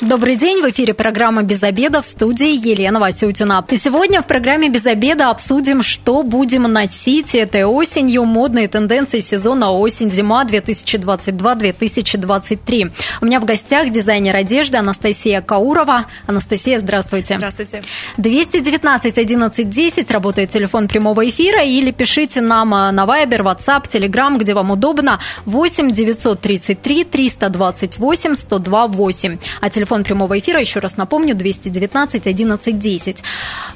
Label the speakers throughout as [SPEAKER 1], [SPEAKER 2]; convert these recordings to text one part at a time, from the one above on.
[SPEAKER 1] Добрый день, в эфире программа «Без обеда» в студии Елена Васютина. И сегодня в программе «Без обеда» обсудим, что будем носить этой осенью, модные тенденции сезона осень-зима 2022-2023. У меня в гостях дизайнер одежды Анастасия Каурова. Анастасия, здравствуйте.
[SPEAKER 2] Здравствуйте.
[SPEAKER 1] 219 11 10 работает телефон прямого эфира или пишите нам на Viber, WhatsApp, Telegram, где вам удобно 8 933 328 102 8. А телефон телефон прямого эфира, еще раз напомню, 219 11 10.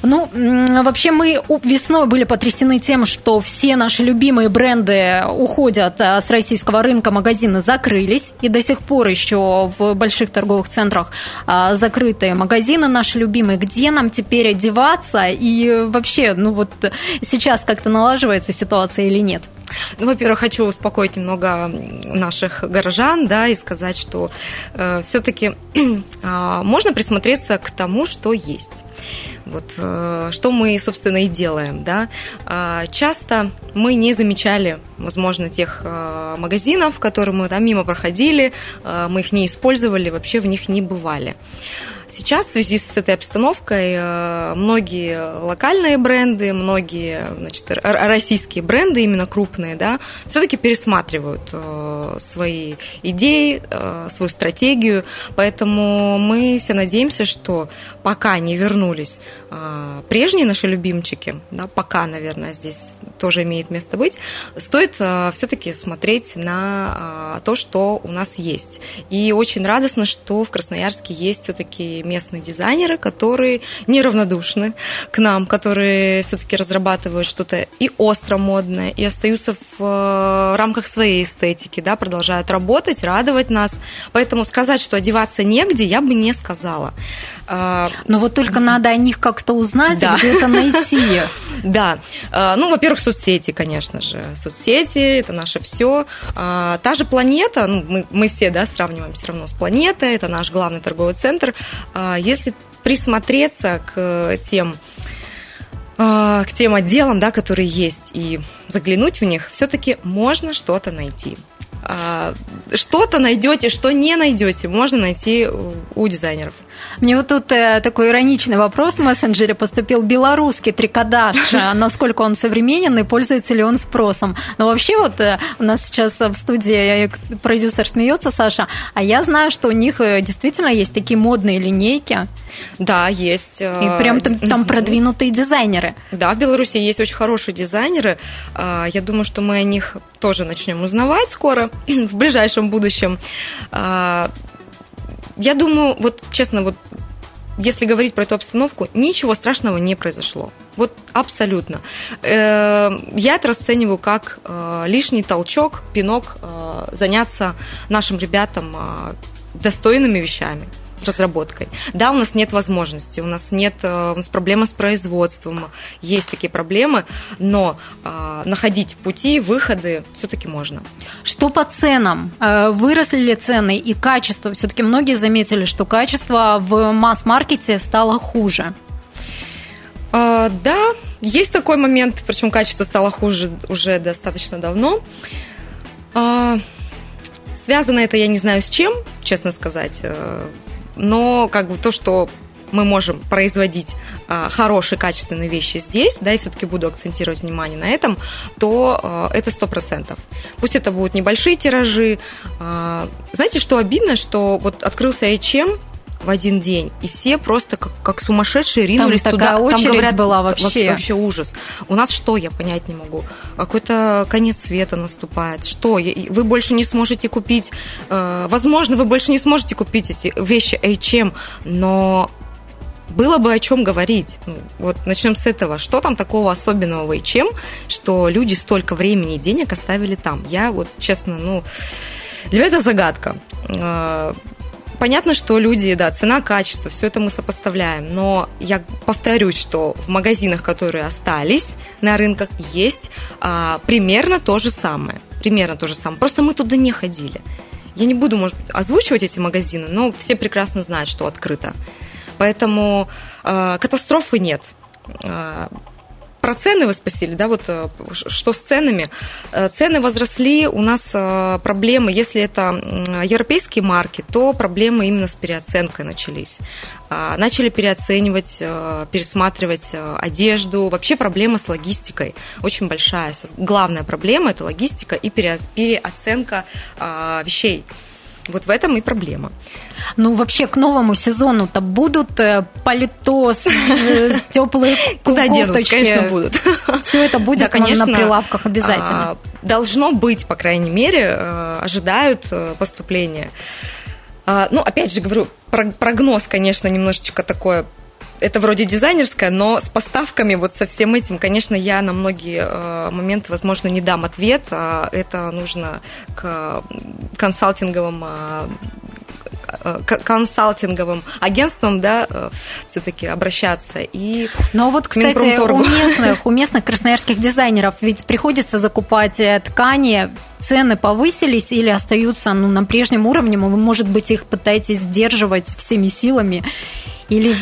[SPEAKER 1] Ну, вообще мы весной были потрясены тем, что все наши любимые бренды уходят а, с российского рынка, магазины закрылись, и до сих пор еще в больших торговых центрах а, закрытые магазины наши любимые. Где нам теперь одеваться? И вообще, ну вот сейчас как-то налаживается ситуация или нет?
[SPEAKER 2] Ну, во-первых, хочу успокоить немного наших горожан, да, и сказать, что э, все-таки э, можно присмотреться к тому, что есть. Вот э, что мы, собственно, и делаем, да. Э, часто мы не замечали, возможно, тех э, магазинов, которые мы там мимо проходили, э, мы их не использовали, вообще в них не бывали. Сейчас в связи с этой обстановкой э, многие локальные бренды, многие значит, российские бренды, именно крупные, да, все-таки пересматривают э, свои идеи, э, свою стратегию. Поэтому мы все надеемся, что пока не вернулись прежние наши любимчики, да, пока, наверное, здесь тоже имеет место быть, стоит все-таки смотреть на то, что у нас есть. И очень радостно, что в Красноярске есть все-таки местные дизайнеры, которые неравнодушны к нам, которые все-таки разрабатывают что-то и остро модное, и остаются в э, рамках своей эстетики, да, продолжают работать, радовать нас. Поэтому сказать, что одеваться негде, я бы не сказала.
[SPEAKER 1] А, Но вот только надо о них как-то узнать, да. где-то найти.
[SPEAKER 2] Да. А, ну, во-первых, соцсети, конечно же. Соцсети – это наше все. Та же планета, ну, мы, мы все да, сравниваем все равно с планетой, это наш главный торговый центр. Если присмотреться к тем к тем отделам, да, которые есть, и заглянуть в них, все-таки можно что-то найти. Что-то найдете, что не найдете, можно найти у дизайнеров.
[SPEAKER 1] Мне вот тут э, такой ироничный вопрос в мессенджере поступил. Белорусский трикодаж, э, насколько он современен и пользуется ли он спросом? Но вообще вот э, у нас сейчас в студии продюсер смеется, Саша, а я знаю, что у них действительно есть такие модные линейки.
[SPEAKER 2] Да, есть.
[SPEAKER 1] И прям там, там продвинутые дизайнеры.
[SPEAKER 2] Да, в Беларуси есть очень хорошие дизайнеры. Я думаю, что мы о них тоже начнем узнавать скоро, в ближайшем будущем я думаю, вот честно, вот если говорить про эту обстановку, ничего страшного не произошло. Вот абсолютно. Э, я это расцениваю как э, лишний толчок, пинок э, заняться нашим ребятам достойными вещами разработкой. Да, у нас нет возможности, у нас нет, э, у нас проблема с производством, есть такие проблемы, но э, находить пути, выходы все-таки можно.
[SPEAKER 1] Что по ценам? Э, выросли ли цены и качество? Все-таки многие заметили, что качество в масс-маркете стало хуже.
[SPEAKER 2] А, да, есть такой момент, причем качество стало хуже уже достаточно давно. А, связано это, я не знаю с чем, честно сказать но как бы то, что мы можем производить а, хорошие, качественные вещи здесь, да, и все-таки буду акцентировать внимание на этом, то а, это сто процентов. Пусть это будут небольшие тиражи. А, знаете, что обидно, что вот открылся H&M, в один день. И все просто как, как сумасшедшие ринулись
[SPEAKER 1] Там
[SPEAKER 2] туда.
[SPEAKER 1] Такая
[SPEAKER 2] Там
[SPEAKER 1] говорят, была вообще. вообще.
[SPEAKER 2] Вообще ужас. У нас что, я понять не могу. Какой-то конец света наступает. Что? Вы больше не сможете купить... Э, возможно, вы больше не сможете купить эти вещи H&M, но было бы о чем говорить. Ну, вот начнем с этого. Что там такого особенного в H&M, что люди столько времени и денег оставили там? Я вот, честно, ну... Для меня это загадка. Понятно, что люди, да, цена, качество, все это мы сопоставляем, но я повторюсь, что в магазинах, которые остались на рынках, есть а, примерно то же самое. Примерно то же самое. Просто мы туда не ходили. Я не буду, может, озвучивать эти магазины, но все прекрасно знают, что открыто. Поэтому э, катастрофы нет. Э, про цены вы спросили, да, вот э, что с ценами? Э, цены возросли, у нас проблемы, если это европейские марки, то проблемы именно с переоценкой начались. А, начали переоценивать, пересматривать одежду. Вообще проблема с логистикой очень большая. Главная проблема – это логистика и переоценка вещей. Вот в этом и проблема.
[SPEAKER 1] Ну, вообще, к новому сезону-то будут э, пальто, э, теплые
[SPEAKER 2] Куда денутся, конечно, будут.
[SPEAKER 1] Все это будет да, конечно, на прилавках обязательно. А,
[SPEAKER 2] должно быть, по крайней мере, э, ожидают поступления. А, ну, опять же говорю, прогноз, конечно, немножечко такое это вроде дизайнерское, но с поставками, вот со всем этим, конечно, я на многие э, моменты, возможно, не дам ответ. А это нужно к консалтинговым э, э, консалтинговым агентствам, да, все-таки обращаться и
[SPEAKER 1] Но вот, кстати, у местных, у местных красноярских дизайнеров ведь приходится закупать ткани, цены повысились или остаются ну, на прежнем уровне, вы, может быть, их пытаетесь сдерживать всеми силами или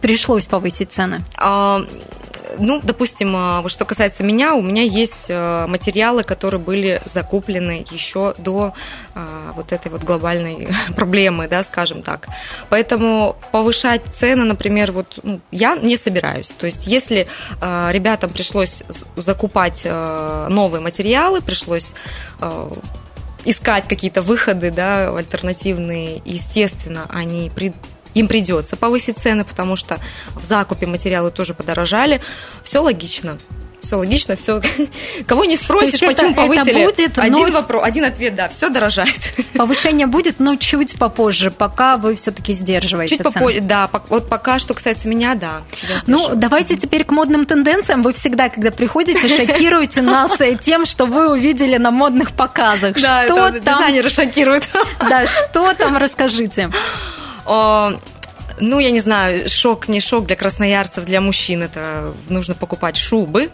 [SPEAKER 1] пришлось повысить цены? А,
[SPEAKER 2] ну, допустим, а, вот что касается меня, у меня есть а, материалы, которые были закуплены еще до а, вот этой вот глобальной проблемы, да, скажем так. Поэтому повышать цены, например, вот ну, я не собираюсь. То есть, если ребятам пришлось закупать новые материалы, пришлось искать какие-то выходы, да, альтернативные, естественно, они при, им придется повысить цены, потому что в закупе материалы тоже подорожали. Все логично все логично, все. Кого не спросишь, почему это, повысили? Это будет, один но... вопрос, один ответ, да, все дорожает.
[SPEAKER 1] Повышение будет, но чуть попозже, пока вы все-таки сдерживаете
[SPEAKER 2] Чуть попозже, да. Вот пока, что касается меня, да.
[SPEAKER 1] Ну, давайте теперь к модным тенденциям. Вы всегда, когда приходите, шокируете нас тем, что вы увидели на модных показах.
[SPEAKER 2] Да, что это там... дизайнеры шокируют.
[SPEAKER 1] Да, что там, расскажите.
[SPEAKER 2] Ну, я не знаю, шок, не шок для красноярцев, для мужчин. Это нужно покупать шубы.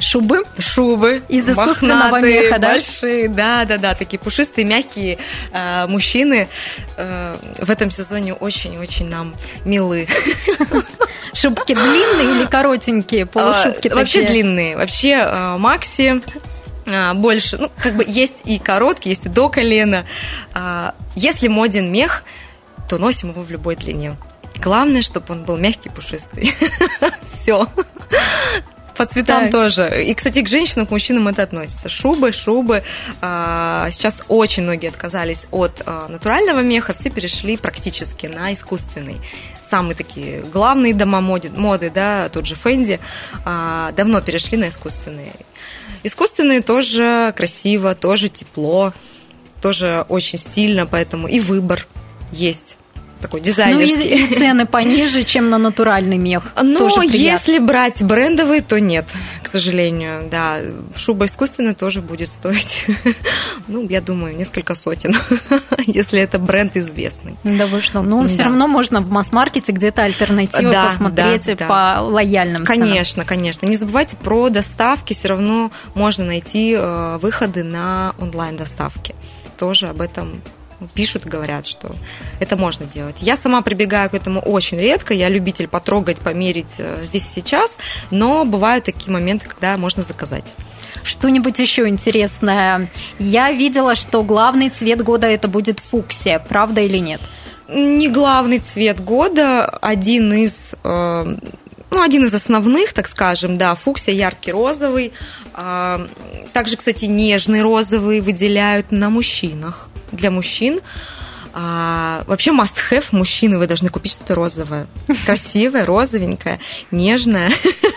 [SPEAKER 1] Шубы?
[SPEAKER 2] Шубы.
[SPEAKER 1] Из искусственного меха, да?
[SPEAKER 2] большие, да, да, да, такие пушистые, мягкие э, мужчины э, в этом сезоне очень-очень нам милы.
[SPEAKER 1] Шубки длинные или коротенькие, полушубки а,
[SPEAKER 2] Вообще длинные, вообще э, макси, э, больше, ну, как бы есть и короткие, есть и до колена. Э, если моден мех, то носим его в любой длине. Главное, чтобы он был мягкий, пушистый. Все. По цветам так. тоже. И, кстати, к женщинам, к мужчинам это относится. Шубы, шубы. А, сейчас очень многие отказались от а, натурального меха, все перешли практически на искусственный самые такие главные дома моды, моды да, тот же Фэнди, а, давно перешли на искусственные. Искусственные тоже красиво, тоже тепло, тоже очень стильно, поэтому и выбор есть такой дизайнерский. Ну
[SPEAKER 1] и, и цены пониже, чем на натуральный мех.
[SPEAKER 2] Ну, если брать брендовый, то нет, к сожалению. Да, шуба искусственная тоже будет стоить, ну, я думаю, несколько сотен, если это бренд известный.
[SPEAKER 1] Да вы что, ну, да. все равно можно в масс-маркете где-то альтернативу да, посмотреть да, да. по лояльным
[SPEAKER 2] Конечно, ценам. конечно. Не забывайте про доставки, все равно можно найти э, выходы на онлайн-доставки. Тоже об этом пишут говорят, что это можно делать. Я сама прибегаю к этому очень редко, я любитель потрогать, померить э, здесь и сейчас, но бывают такие моменты, когда можно заказать.
[SPEAKER 1] Что-нибудь еще интересное? Я видела, что главный цвет года это будет фуксия, правда или нет?
[SPEAKER 2] Не главный цвет года, один из э, ну, один из основных, так скажем, да, фуксия яркий розовый. Э, также, кстати, нежный розовый выделяют на мужчинах для мужчин. А, вообще must have мужчины, вы должны купить что-то розовое. Красивое, розовенькое, нежное.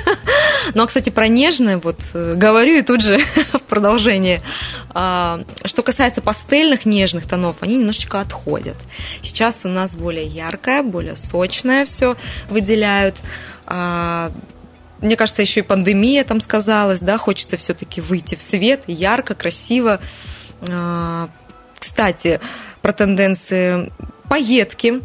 [SPEAKER 2] Но, кстати, про нежное вот э, говорю и тут же в продолжение. А, что касается пастельных нежных тонов, они немножечко отходят. Сейчас у нас более яркое, более сочное все выделяют. А, мне кажется, еще и пандемия там сказалась, да, хочется все-таки выйти в свет, ярко, красиво. Кстати, про тенденции поедки.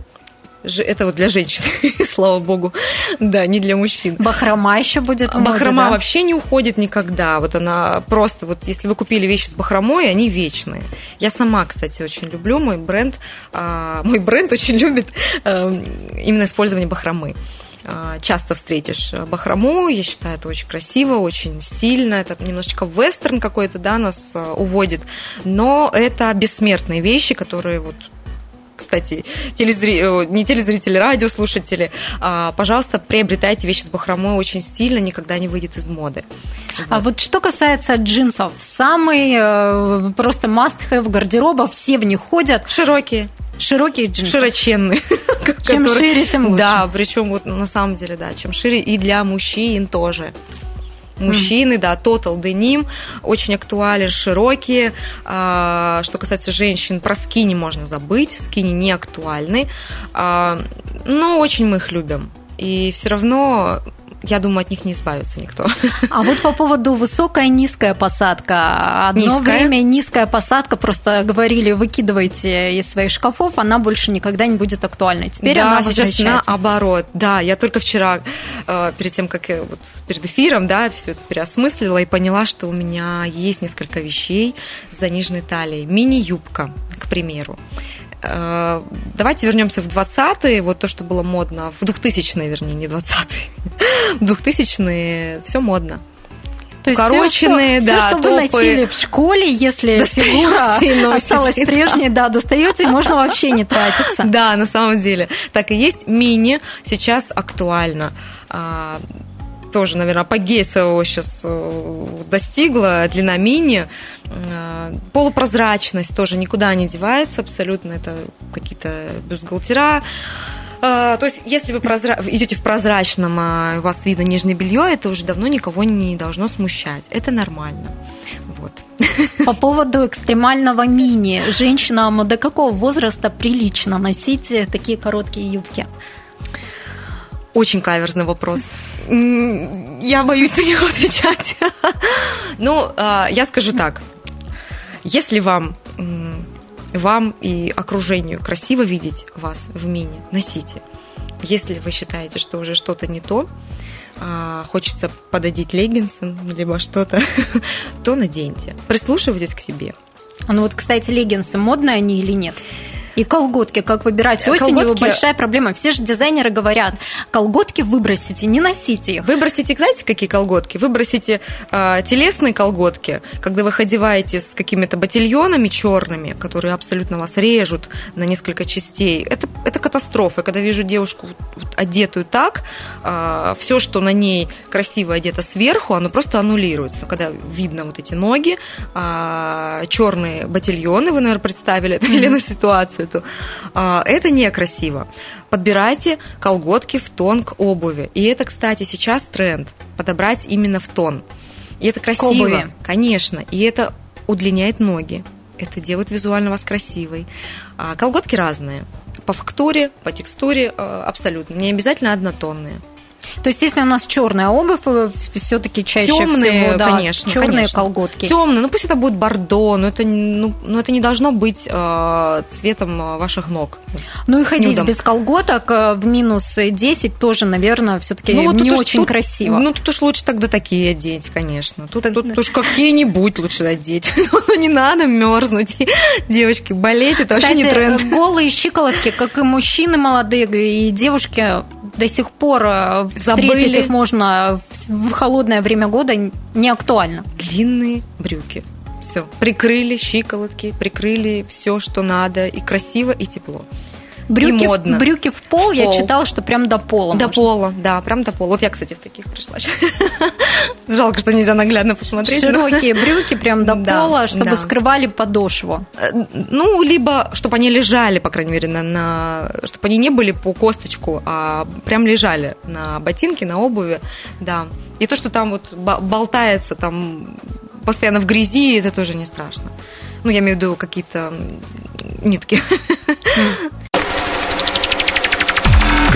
[SPEAKER 2] Это вот для женщин, слава богу, да, не для мужчин.
[SPEAKER 1] Бахрома еще будет в
[SPEAKER 2] Бахрома
[SPEAKER 1] да?
[SPEAKER 2] вообще не уходит никогда. Вот она просто, вот если вы купили вещи с бахромой, они вечные. Я сама, кстати, очень люблю мой бренд. А, мой бренд очень любит а, именно использование бахромы. А, часто встретишь бахрому. Я считаю, это очень красиво, очень стильно. Это немножечко вестерн какой-то, да, нас а, уводит. Но это бессмертные вещи, которые вот кстати, телезри... Э, не телезрители, радиослушатели, а, пожалуйста, приобретайте вещи с бахромой, очень стильно, никогда не выйдет из моды.
[SPEAKER 1] Вот. А вот что касается джинсов, самый э, просто must-have гардероба, все в них ходят.
[SPEAKER 2] Широкие.
[SPEAKER 1] Широкие джинсы.
[SPEAKER 2] Широченные.
[SPEAKER 1] Чем которые... шире, тем лучше.
[SPEAKER 2] Да, причем вот на самом деле, да, чем шире и для мужчин тоже мужчины, mm. да, Total Denim, очень актуален, широкие. А, что касается женщин, про скини можно забыть, скини не актуальны, а, но очень мы их любим. И все равно я думаю, от них не избавится никто.
[SPEAKER 1] А вот по поводу высокая низкая посадка. Одно низкая. время низкая посадка, просто говорили, выкидывайте из своих шкафов, она больше никогда не будет актуальной. Теперь
[SPEAKER 2] да,
[SPEAKER 1] она
[SPEAKER 2] сейчас наоборот. Да, я только вчера, э, перед тем, как я, вот, перед эфиром, да, все это переосмыслила и поняла, что у меня есть несколько вещей с заниженной талией. Мини-юбка, к примеру. Э, давайте вернемся в 20-е, вот то, что было модно, в 2000-е, вернее, не 20-е, в 2000-е все модно.
[SPEAKER 1] То есть Укороченные, все, что, да, все, что топы. вы носили в школе, если фигура осталась прежней, да, достаете, и можно вообще не тратиться.
[SPEAKER 2] Да, на самом деле. Так и есть. Мини сейчас актуально а, тоже, наверное, апогея своего сейчас э, достигла, длина мини. Э, полупрозрачность тоже никуда не девается абсолютно, это какие-то бюстгальтера. Э, то есть, если вы прозра... идете в прозрачном, а у вас видно нижнее белье, это уже давно никого не должно смущать. Это нормально. Вот.
[SPEAKER 1] По поводу экстремального мини. Женщинам до какого возраста прилично носить такие короткие юбки?
[SPEAKER 2] Очень каверзный вопрос. Я боюсь на него отвечать. Ну, а, я скажу так. Если вам вам и окружению красиво видеть вас в мини, носите. Если вы считаете, что уже что-то не то, а, хочется пододеть леггинсы, либо что-то, то наденьте. Прислушивайтесь к себе.
[SPEAKER 1] Ну вот, кстати, леггинсы модные они или нет? И колготки, как выбирать осенью, колготки... большая проблема. Все же дизайнеры говорят, колготки выбросите, не носите их.
[SPEAKER 2] Выбросите, знаете, какие колготки? Выбросите э, телесные колготки, когда вы одеваете с какими-то ботильонами черными, которые абсолютно вас режут на несколько частей. Это, это катастрофа. Когда вижу девушку одетую так, э, все, что на ней красиво одето сверху, оно просто аннулируется. Когда видно вот эти ноги, э, а, черные ботильоны, вы, наверное, представили эту mm-hmm. ситуацию, эту. А, это некрасиво. Подбирайте колготки в тон к обуви. И это, кстати, сейчас тренд. Подобрать именно в тон. И это красиво. К обуви. Конечно. И это удлиняет ноги. Это делает визуально вас красивой. А, колготки разные. По фактуре, по текстуре а, абсолютно. Не обязательно однотонные.
[SPEAKER 1] То есть, если у нас черная обувь, э, все-таки чаще
[SPEAKER 2] темные,
[SPEAKER 1] всего,
[SPEAKER 2] да, конечно,
[SPEAKER 1] черные
[SPEAKER 2] конечно.
[SPEAKER 1] колготки.
[SPEAKER 2] Темные, ну пусть это будет бордо, но это, ну, ну, это не должно быть э, цветом э, ваших ног.
[SPEAKER 1] Ну и ходить Нюдом. без колготок э, в минус 10 тоже, наверное, все-таки ну, вот не уж, очень тут, красиво.
[SPEAKER 2] Ну тут уж лучше тогда такие одеть, конечно. Тут, так, тут уж какие-нибудь лучше одеть. ну не надо мерзнуть, девочки, болеть, это Кстати, вообще не тренд.
[SPEAKER 1] голые щиколотки, как и мужчины молодые, и девушки до сих пор э, Забыли. встретить их можно в холодное время года не актуально.
[SPEAKER 2] Длинные брюки. Все. Прикрыли щиколотки, прикрыли все, что надо, и красиво, и тепло.
[SPEAKER 1] Брюки,
[SPEAKER 2] и модно.
[SPEAKER 1] брюки в пол, в я читала, что прям до пола.
[SPEAKER 2] До можно. пола, да, прям до пола. Вот я, кстати, в таких пришла. Жалко, что нельзя наглядно посмотреть.
[SPEAKER 1] Широкие но... брюки прям до да, пола, чтобы да. скрывали подошву.
[SPEAKER 2] Э, ну, либо чтобы они лежали, по крайней мере, на, на... чтобы они не были по косточку, а прям лежали на ботинке, на обуви, да. И то, что там вот болтается, там постоянно в грязи, это тоже не страшно. Ну, я имею в виду какие-то нитки.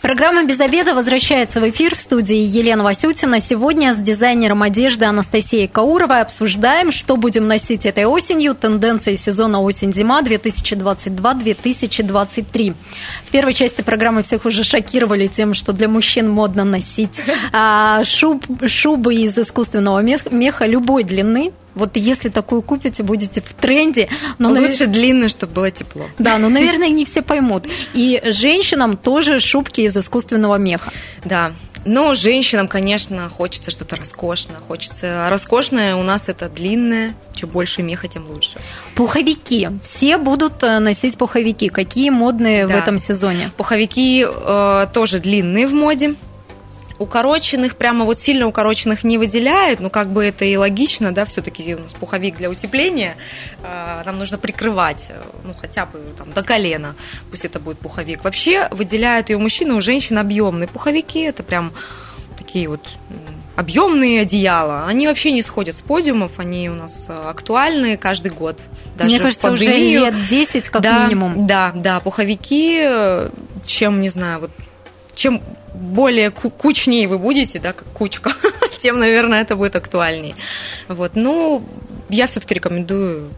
[SPEAKER 1] Программа «Без обеда» возвращается в эфир в студии Елена Васютина. Сегодня с дизайнером одежды Анастасией Кауровой обсуждаем, что будем носить этой осенью, тенденции сезона осень-зима 2022-2023. В первой части программы всех уже шокировали тем, что для мужчин модно носить а, шуб, шубы из искусственного меха любой длины, Вот если такую купите, будете в тренде.
[SPEAKER 2] Но Лучше навер... длинную, чтобы было тепло.
[SPEAKER 1] Да, но, наверное, не все поймут. И женщинам тоже шубки из искусственного меха.
[SPEAKER 2] Да, но женщинам, конечно, хочется что-то роскошное. Хочется... Роскошное у нас это длинное. Чем больше меха, тем лучше.
[SPEAKER 1] Пуховики. Все будут э, носить пуховики. Какие модные да. в этом сезоне?
[SPEAKER 2] Пуховики э, тоже длинные в моде укороченных, прямо вот сильно укороченных не выделяет, ну как бы это и логично, да, все-таки у нас пуховик для утепления, э, нам нужно прикрывать, э, ну хотя бы там до колена, пусть это будет пуховик. Вообще выделяют ее мужчины, у женщин объемные пуховики, это прям такие вот объемные одеяла, они вообще не сходят с подиумов, они у нас э, актуальны каждый год.
[SPEAKER 1] Даже Мне кажется, уже лет 10 как
[SPEAKER 2] да,
[SPEAKER 1] минимум.
[SPEAKER 2] Да, да, пуховики, чем, не знаю, вот чем более кучнее вы будете, да, как кучка, тем, наверное, это будет актуальней. Вот, ну, я все-таки рекомендую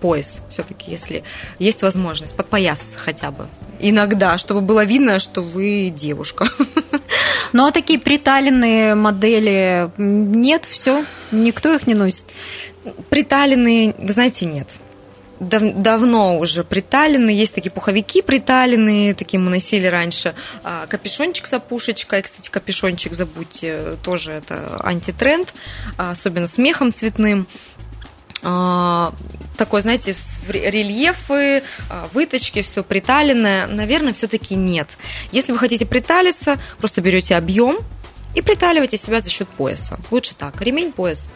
[SPEAKER 2] пояс, все-таки, если есть возможность, подпоясаться хотя бы. Иногда, чтобы было видно, что вы девушка.
[SPEAKER 1] Ну, а такие приталенные модели нет, все, никто их не носит?
[SPEAKER 2] Приталенные, вы знаете, нет дав, давно уже приталенные, есть такие пуховики приталенные, такие мы носили раньше, а, капюшончик с опушечкой, кстати, капюшончик забудьте, тоже это антитренд, а, особенно с мехом цветным, а, такой, знаете, рельефы, выточки, все приталенное, наверное, все-таки нет. Если вы хотите приталиться, просто берете объем и приталиваете себя за счет пояса. Лучше так. Ремень, пояс.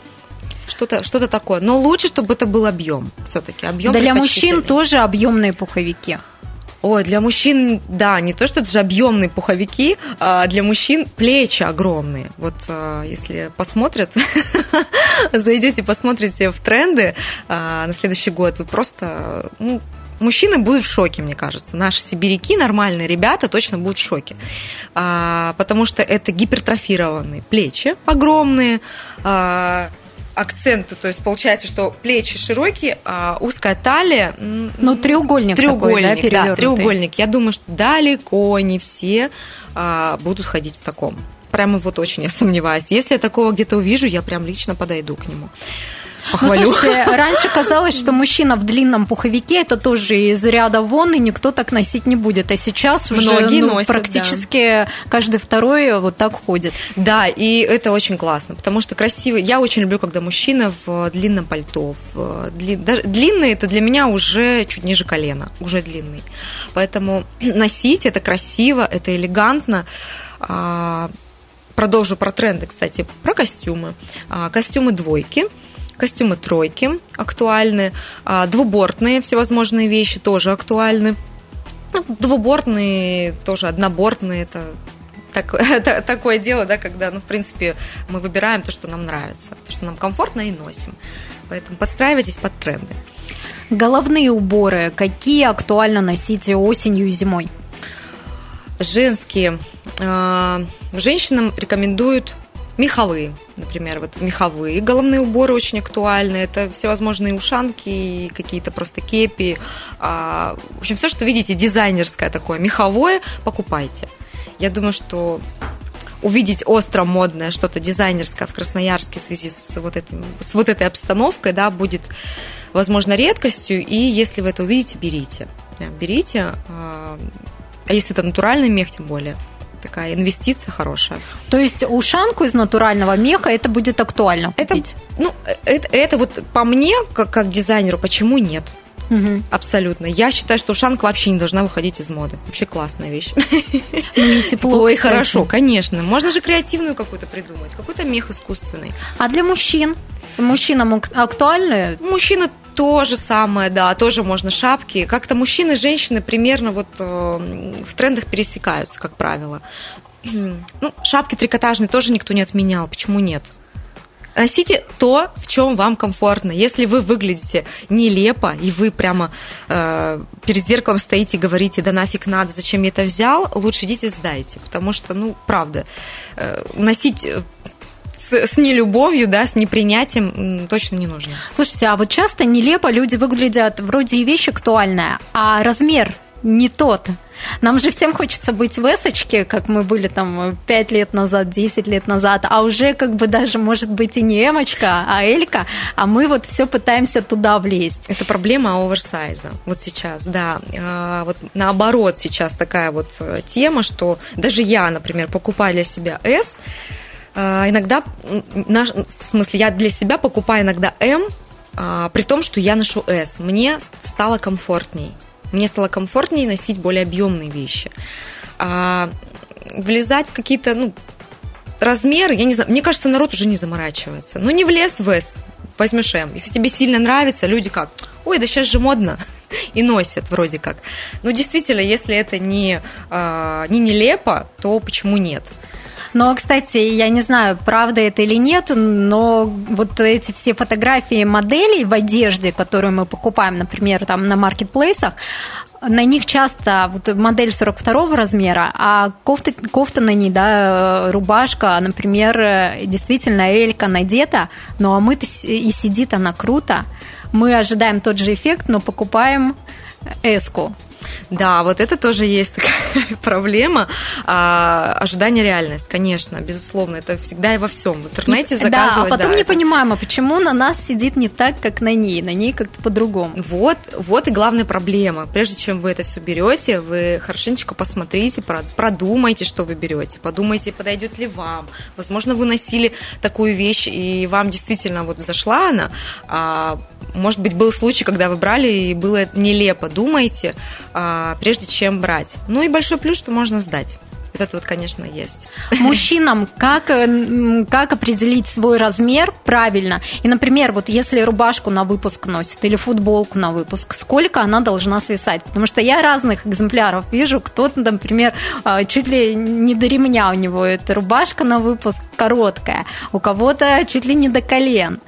[SPEAKER 2] Что-то что такое. Но лучше, чтобы это был объем. Все-таки объем.
[SPEAKER 1] Для мужчин тоже объемные пуховики.
[SPEAKER 2] Ой, для мужчин, да, не то, что это же объемные пуховики, а для мужчин плечи огромные. Вот а, если посмотрят, зайдете, посмотрите в тренды а, на следующий год, вы просто, ну, мужчины будут в шоке, мне кажется. Наши сибиряки, нормальные ребята, точно будут в шоке. А, потому что это гипертрофированные плечи огромные, а, акценты, то есть получается, что плечи широкие, а узкая талия.
[SPEAKER 1] Ну, треугольник.
[SPEAKER 2] Треугольник,
[SPEAKER 1] такой,
[SPEAKER 2] да, да, треугольник. Я думаю, что далеко не все а, будут ходить в таком. Прямо вот очень я сомневаюсь. Если я такого где-то увижу, я прям лично подойду к нему
[SPEAKER 1] похвалю. Ну, слушайте, раньше казалось, что мужчина в длинном пуховике это тоже из ряда вон, и никто так носить не будет. А сейчас уже Многие ну, носят, практически да. каждый второй вот так ходит.
[SPEAKER 2] Да, и это очень классно, потому что красивый. Я очень люблю, когда мужчина в длинном пальто. В дли... Даже длинный это для меня уже чуть ниже колена, уже длинный. Поэтому носить это красиво, это элегантно. А, продолжу про тренды, кстати, про костюмы. А, костюмы двойки – костюмы тройки актуальны, а, двубортные всевозможные вещи тоже актуальны. Ну, двубортные, тоже однобортные, это так, это, такое дело, да, когда, ну, в принципе, мы выбираем то, что нам нравится, то, что нам комфортно и носим. Поэтому подстраивайтесь под тренды.
[SPEAKER 1] Головные уборы какие актуально носить осенью и зимой?
[SPEAKER 2] Женские. А, женщинам рекомендуют Меховые, например, вот меховые головные уборы очень актуальны. Это всевозможные ушанки и какие-то просто кепи. А, в общем, все, что видите, дизайнерское такое, меховое, покупайте. Я думаю, что увидеть остро модное что-то дизайнерское в Красноярске в связи с вот, этим, с вот этой обстановкой, да, будет, возможно, редкостью, и если вы это увидите, берите. Берите, а, а если это натуральный мех, тем более – такая инвестиция хорошая.
[SPEAKER 1] То есть ушанку из натурального меха это будет актуально
[SPEAKER 2] купить? Это, ну, это, это вот по мне, как, как дизайнеру, почему нет? Угу. Абсолютно. Я считаю, что ушанка вообще не должна выходить из моды. Вообще классная вещь.
[SPEAKER 1] Ну и тепло, тепло
[SPEAKER 2] и хорошо, конечно. Можно же креативную какую-то придумать, какой-то мех искусственный.
[SPEAKER 1] А для мужчин? Мужчинам актуальны?
[SPEAKER 2] Мужчины то же самое, да, тоже можно шапки. Как-то мужчины и женщины примерно вот э, в трендах пересекаются, как правило. Ну, шапки трикотажные тоже никто не отменял. Почему нет? Носите то, в чем вам комфортно. Если вы выглядите нелепо, и вы прямо э, перед зеркалом стоите и говорите, да нафиг надо, зачем я это взял, лучше идите сдайте. Потому что, ну, правда, э, носить э, с, с нелюбовью, да, с непринятием точно не нужно.
[SPEAKER 1] Слушайте, а вот часто нелепо люди выглядят, вроде и вещь актуальная, а размер не тот. Нам же всем хочется быть в эсочке, как мы были там 5 лет назад, 10 лет назад, а уже как бы даже может быть и не эмочка, а элька, а мы вот все пытаемся туда влезть.
[SPEAKER 2] Это проблема оверсайза вот сейчас, да. А, вот наоборот сейчас такая вот э, тема, что даже я, например, покупаю для себя S, иногда, в смысле, я для себя покупаю иногда M, а, при том, что я ношу S. Мне стало комфортней. Мне стало комфортнее носить более объемные вещи. А влезать в какие-то, ну, размеры, я не знаю, мне кажется, народ уже не заморачивается. Ну, не влез в S, возьмешь M. Если тебе сильно нравится, люди как, ой, да сейчас же модно, и носят вроде как. Но действительно, если это не, а, не нелепо, то почему нет?
[SPEAKER 1] Но, кстати, я не знаю, правда это или нет, но вот эти все фотографии моделей в одежде, которые мы покупаем, например, там на маркетплейсах, на них часто вот модель 42 размера, а кофта, кофта на ней, да, рубашка, например, действительно элька надета, ну а мы-то и сидит она круто. Мы ожидаем тот же эффект, но покупаем эску.
[SPEAKER 2] Да, вот это тоже есть такая проблема. А, ожидание реальность, конечно, безусловно, это всегда и во всем. В интернете заказывать.
[SPEAKER 1] Да, а потом
[SPEAKER 2] да,
[SPEAKER 1] не
[SPEAKER 2] это...
[SPEAKER 1] понимаем, а почему на нас сидит не так, как на ней, на ней как-то по-другому.
[SPEAKER 2] Вот, вот и главная проблема. Прежде чем вы это все берете, вы хорошенечко посмотрите, продумайте, что вы берете, подумайте, подойдет ли вам. Возможно, вы носили такую вещь, и вам действительно вот зашла она. А, может быть, был случай, когда вы брали, и было нелепо. Думайте, а, прежде чем брать. Ну и большой плюс, что можно сдать. Это вот, конечно, есть.
[SPEAKER 1] Мужчинам как, э, как определить свой размер правильно? И, например, вот если рубашку на выпуск носит или футболку на выпуск, сколько она должна свисать? Потому что я разных экземпляров вижу. Кто-то, например, а, чуть ли не до ремня у него эта рубашка на выпуск короткая, у кого-то чуть ли не до колен.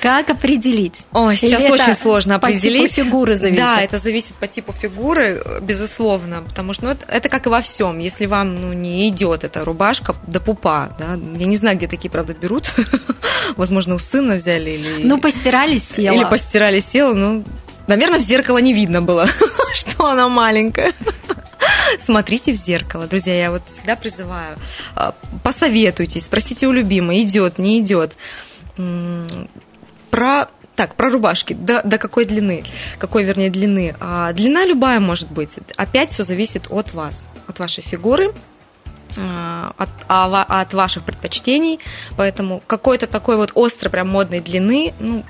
[SPEAKER 1] Как определить?
[SPEAKER 2] Ой, сейчас Или очень сложно определить.
[SPEAKER 1] По типу фигуры зависит.
[SPEAKER 2] Да, это зависит по типу фигуры, безусловно, потому что ну, это, это как и во всем. Если вам ну, не идет эта рубашка до пупа, да, я не знаю, где такие, правда, берут. Возможно, у сына взяли или.
[SPEAKER 1] Ну, постирали села.
[SPEAKER 2] Или постирали села, ну, наверное, в зеркало не видно было, что она маленькая. Смотрите в зеркало, друзья, я вот всегда призываю, а, посоветуйтесь, спросите у любимой, идет, не идет про так, про рубашки. До, до какой длины? Какой, вернее, длины? А, длина любая может быть. Опять все зависит от вас, от вашей фигуры, а, от, а, от ваших предпочтений. Поэтому какой-то такой вот острой, прям модной длины, ну,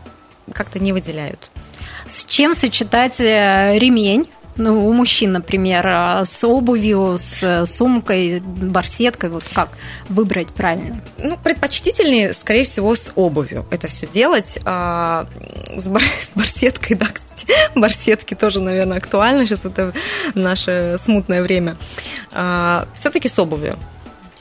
[SPEAKER 2] как-то не выделяют.
[SPEAKER 1] С чем сочетать э, ремень? Ну, у мужчин, например, а с обувью, с сумкой, барсеткой, вот как выбрать правильно?
[SPEAKER 2] Ну, предпочтительнее, скорее всего, с обувью это все делать. А с, бар- с барсеткой, да, барсетки тоже, наверное, актуальны сейчас это наше смутное время. А, все-таки с обувью.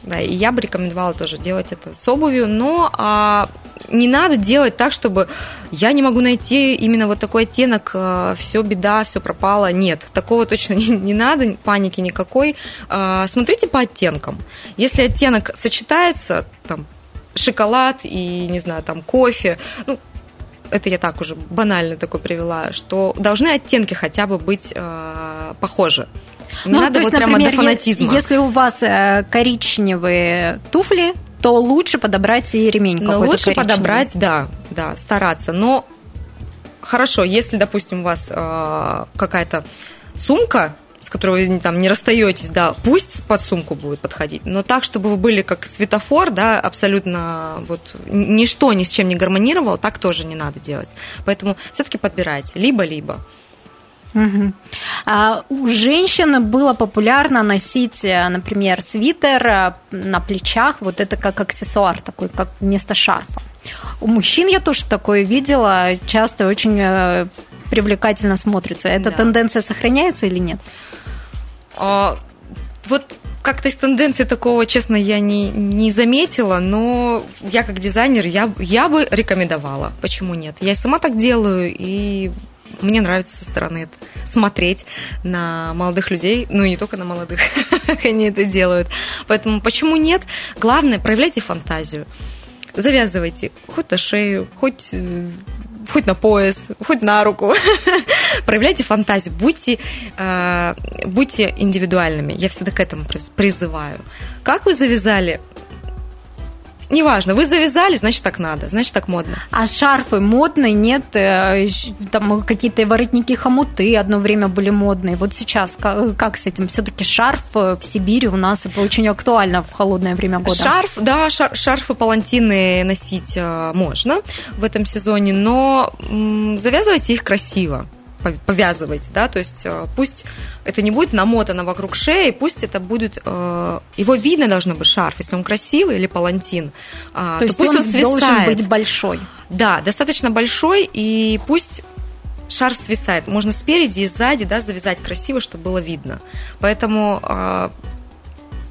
[SPEAKER 2] Да, и я бы рекомендовала тоже делать это с обувью, но а, не надо делать так, чтобы я не могу найти именно вот такой оттенок, а, все беда, все пропало. Нет, такого точно не, не надо, паники никакой. А, смотрите по оттенкам. Если оттенок сочетается, там, шоколад и, не знаю, там, кофе, ну, это я так уже банально такой привела, что должны оттенки хотя бы быть э, похожи. Не ну, надо вот есть, прямо например, до фанатизма.
[SPEAKER 1] Если у вас э, коричневые туфли, то лучше подобрать и ремень
[SPEAKER 2] ну, Лучше подобрать, да, да, стараться. Но хорошо, если, допустим, у вас э, какая-то сумка, с которой вы там не расстаетесь, да, пусть под сумку будет подходить, но так, чтобы вы были как светофор, да, абсолютно вот ничто ни с чем не гармонировало, так тоже не надо делать. Поэтому все-таки подбирайте либо-либо.
[SPEAKER 1] Угу. А у женщин было популярно носить, э, например, свитер э, на плечах, вот это как аксессуар такой, как вместо шарфа. У мужчин я тоже такое видела, часто очень э, привлекательно смотрится. Эта да. тенденция сохраняется или нет?
[SPEAKER 2] А, вот как-то из тенденции такого, честно, я не, не заметила, но я как дизайнер, я, я бы рекомендовала. Почему нет? Я сама так делаю, и мне нравится со стороны это, смотреть на молодых людей, ну и не только на молодых, как они это делают. Поэтому почему нет? Главное, проявляйте фантазию. Завязывайте хоть на шею, хоть э, хоть на пояс, хоть на руку. проявляйте фантазию, будьте, э, будьте индивидуальными. Я всегда к этому призываю. Как вы завязали Неважно, вы завязали, значит так надо, значит так модно.
[SPEAKER 1] А шарфы модные, нет? Э, там какие-то воротники хомуты одно время были модные. Вот сейчас как, как с этим? Все-таки шарф э, в Сибири у нас это очень актуально в холодное время года.
[SPEAKER 2] Шарф, да, шар, шарфы, палантины носить э, можно в этом сезоне, но завязывайте их красиво повязывайте, да, то есть пусть это не будет намотано вокруг шеи, пусть это будет, э, его видно должно быть шарф, если он красивый или палантин,
[SPEAKER 1] э, то, то есть пусть он, он свисает. должен быть большой.
[SPEAKER 2] Да, достаточно большой, и пусть шарф свисает. Можно спереди и сзади, да, завязать красиво, чтобы было видно. Поэтому э,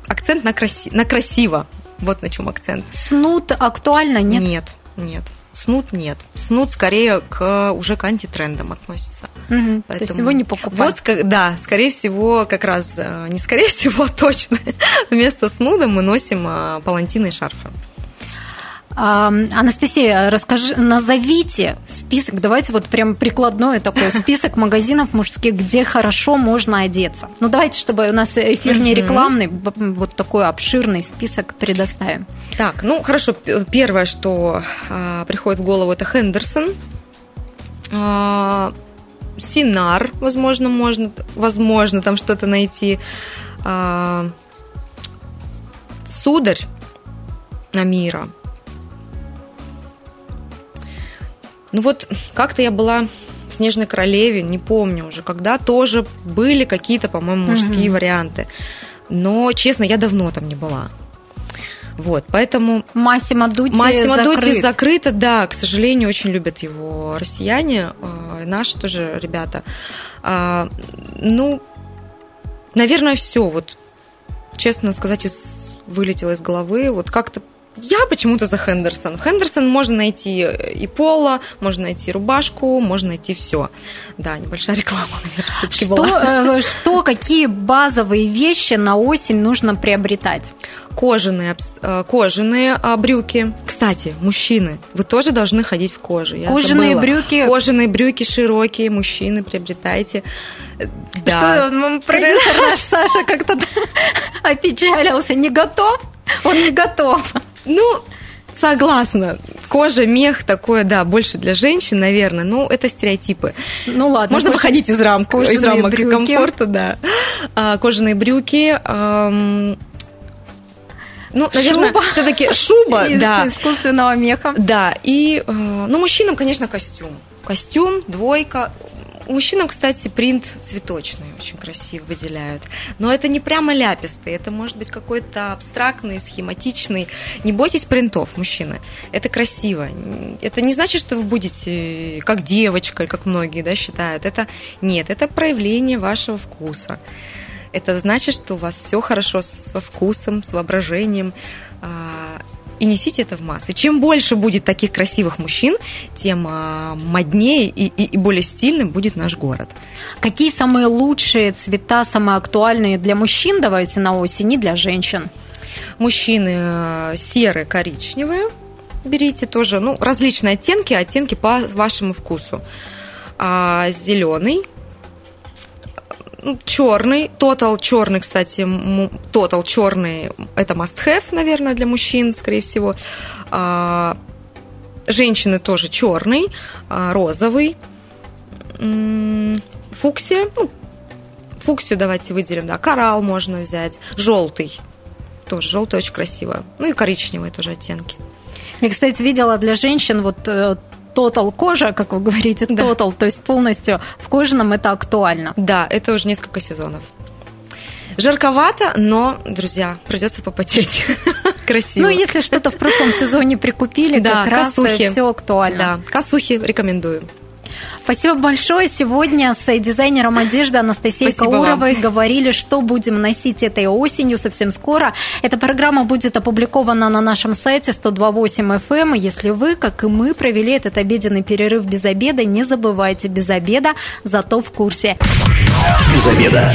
[SPEAKER 2] акцент на, краси на красиво. Вот на чем акцент.
[SPEAKER 1] Снуд актуально, нет?
[SPEAKER 2] Нет, нет. Снуд нет. Снуд скорее к уже к антитрендам относится.
[SPEAKER 1] Угу, Поэтому... То есть его не покупать.
[SPEAKER 2] Вот, да, скорее всего, как раз, э, не скорее всего, точно, вместо снуда мы носим э, палантины и шарфы.
[SPEAKER 1] Анастасия, расскажи, назовите список, давайте вот прям прикладной такой список магазинов мужских, где хорошо можно одеться. Ну давайте, чтобы у нас эфир не рекламный, вот такой обширный список предоставим.
[SPEAKER 2] Так, ну хорошо, первое, что а, приходит в голову, это Хендерсон. А, Синар, возможно, можно, возможно, там что-то найти. А, Сударь на Ну вот как-то я была в Снежной королеве, не помню уже, когда тоже были какие-то, по-моему, мужские mm варианты. Но, честно, я давно там не была. Вот, поэтому...
[SPEAKER 1] Массимо Дути
[SPEAKER 2] Массимо Дути закрыто, да, к сожалению, очень любят его россияне, э, наши тоже ребята. А, ну, наверное, все. Вот, честно сказать, из, вылетело из головы. Вот как-то я почему-то за Хендерсон. Хендерсон можно найти и поло, можно найти рубашку, можно найти все. Да, небольшая реклама, наверное,
[SPEAKER 1] что, была. Э, что, какие базовые вещи на осень нужно приобретать?
[SPEAKER 2] кожаные, э, кожаные а, брюки. Кстати, мужчины, вы тоже должны ходить в коже.
[SPEAKER 1] Я кожаные забыла. брюки.
[SPEAKER 2] Кожаные брюки широкие, мужчины, приобретайте.
[SPEAKER 1] Да. Что, продюсер наш Саша как-то опечалился, не готов? Он не готов.
[SPEAKER 2] Ну, Согласна. Кожа, мех такое, да, больше для женщин, наверное. Ну, это стереотипы.
[SPEAKER 1] Ну ладно.
[SPEAKER 2] Можно выходить из рамок, из рамок брюки. комфорта, да. А, кожаные брюки. Эм, ну, наверное, все-таки шуба,
[SPEAKER 1] из
[SPEAKER 2] да.
[SPEAKER 1] искусственного меха.
[SPEAKER 2] Да. И, э, ну, мужчинам, конечно, костюм. Костюм, двойка, Мужчинам, кстати, принт цветочный очень красиво выделяют. Но это не прямо ляпистый, это может быть какой-то абстрактный, схематичный. Не бойтесь принтов, мужчины. Это красиво. Это не значит, что вы будете как девочка, как многие да, считают. Это нет, это проявление вашего вкуса. Это значит, что у вас все хорошо со вкусом, с воображением а, и несите это в массы. Чем больше будет таких красивых мужчин, тем а, моднее и, и, и более стильным будет наш город.
[SPEAKER 1] Какие самые лучшие цвета, самые актуальные для мужчин, давайте на осень, и для женщин?
[SPEAKER 2] Мужчины э, серые, коричневые, берите тоже, ну, различные оттенки, оттенки по вашему вкусу. А, зеленый, черный, тотал черный, кстати, тотал черный, это must have, наверное, для мужчин, скорее всего. А, женщины тоже черный, а, розовый, фуксия, ну, фуксию давайте выделим, да, коралл можно взять, желтый, тоже желтый очень красиво, ну и коричневые тоже оттенки.
[SPEAKER 1] Я, кстати, видела для женщин вот э, тотал кожа, как вы говорите, тотал, да. то есть полностью в кожаном это актуально.
[SPEAKER 2] Да, это уже несколько сезонов. Жарковато, но, друзья, придется попотеть. Красиво.
[SPEAKER 1] Ну, если что-то в прошлом сезоне прикупили, да, как косухи. раз все актуально.
[SPEAKER 2] Да, косухи рекомендую.
[SPEAKER 1] Спасибо большое. Сегодня с дизайнером одежды Анастасией Спасибо Кауровой вам. говорили, что будем носить этой осенью совсем скоро. Эта программа будет опубликована на нашем сайте 128 FM. Эм. Если вы, как и мы, провели этот обеденный перерыв без обеда, не забывайте, без обеда, зато в курсе.
[SPEAKER 3] Без обеда.